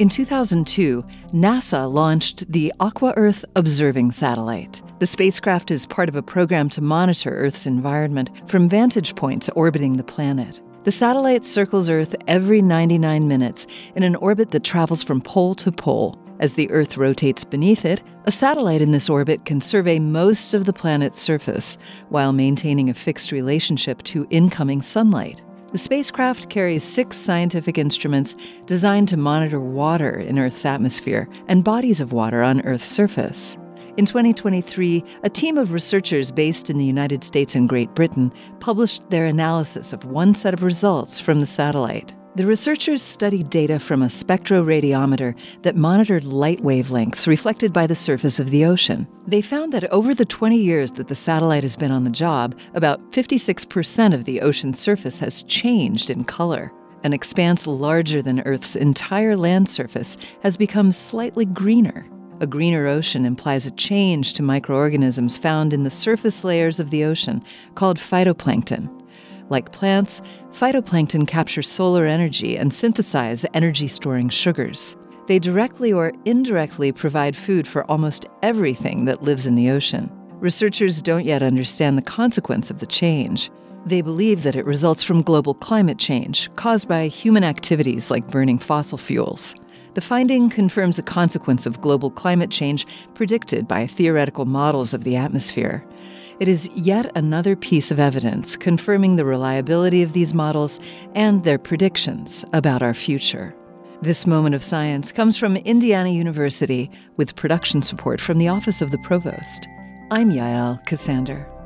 In 2002, NASA launched the Aqua Earth Observing Satellite. The spacecraft is part of a program to monitor Earth's environment from vantage points orbiting the planet. The satellite circles Earth every 99 minutes in an orbit that travels from pole to pole. As the Earth rotates beneath it, a satellite in this orbit can survey most of the planet's surface while maintaining a fixed relationship to incoming sunlight. The spacecraft carries six scientific instruments designed to monitor water in Earth's atmosphere and bodies of water on Earth's surface. In 2023, a team of researchers based in the United States and Great Britain published their analysis of one set of results from the satellite. The researchers studied data from a spectroradiometer that monitored light wavelengths reflected by the surface of the ocean. They found that over the 20 years that the satellite has been on the job, about 56% of the ocean surface has changed in color. An expanse larger than Earth's entire land surface has become slightly greener. A greener ocean implies a change to microorganisms found in the surface layers of the ocean, called phytoplankton. Like plants, phytoplankton capture solar energy and synthesize energy storing sugars. They directly or indirectly provide food for almost everything that lives in the ocean. Researchers don't yet understand the consequence of the change. They believe that it results from global climate change caused by human activities like burning fossil fuels. The finding confirms a consequence of global climate change predicted by theoretical models of the atmosphere. It is yet another piece of evidence confirming the reliability of these models and their predictions about our future. This moment of science comes from Indiana University with production support from the Office of the Provost. I'm Yael Ksander.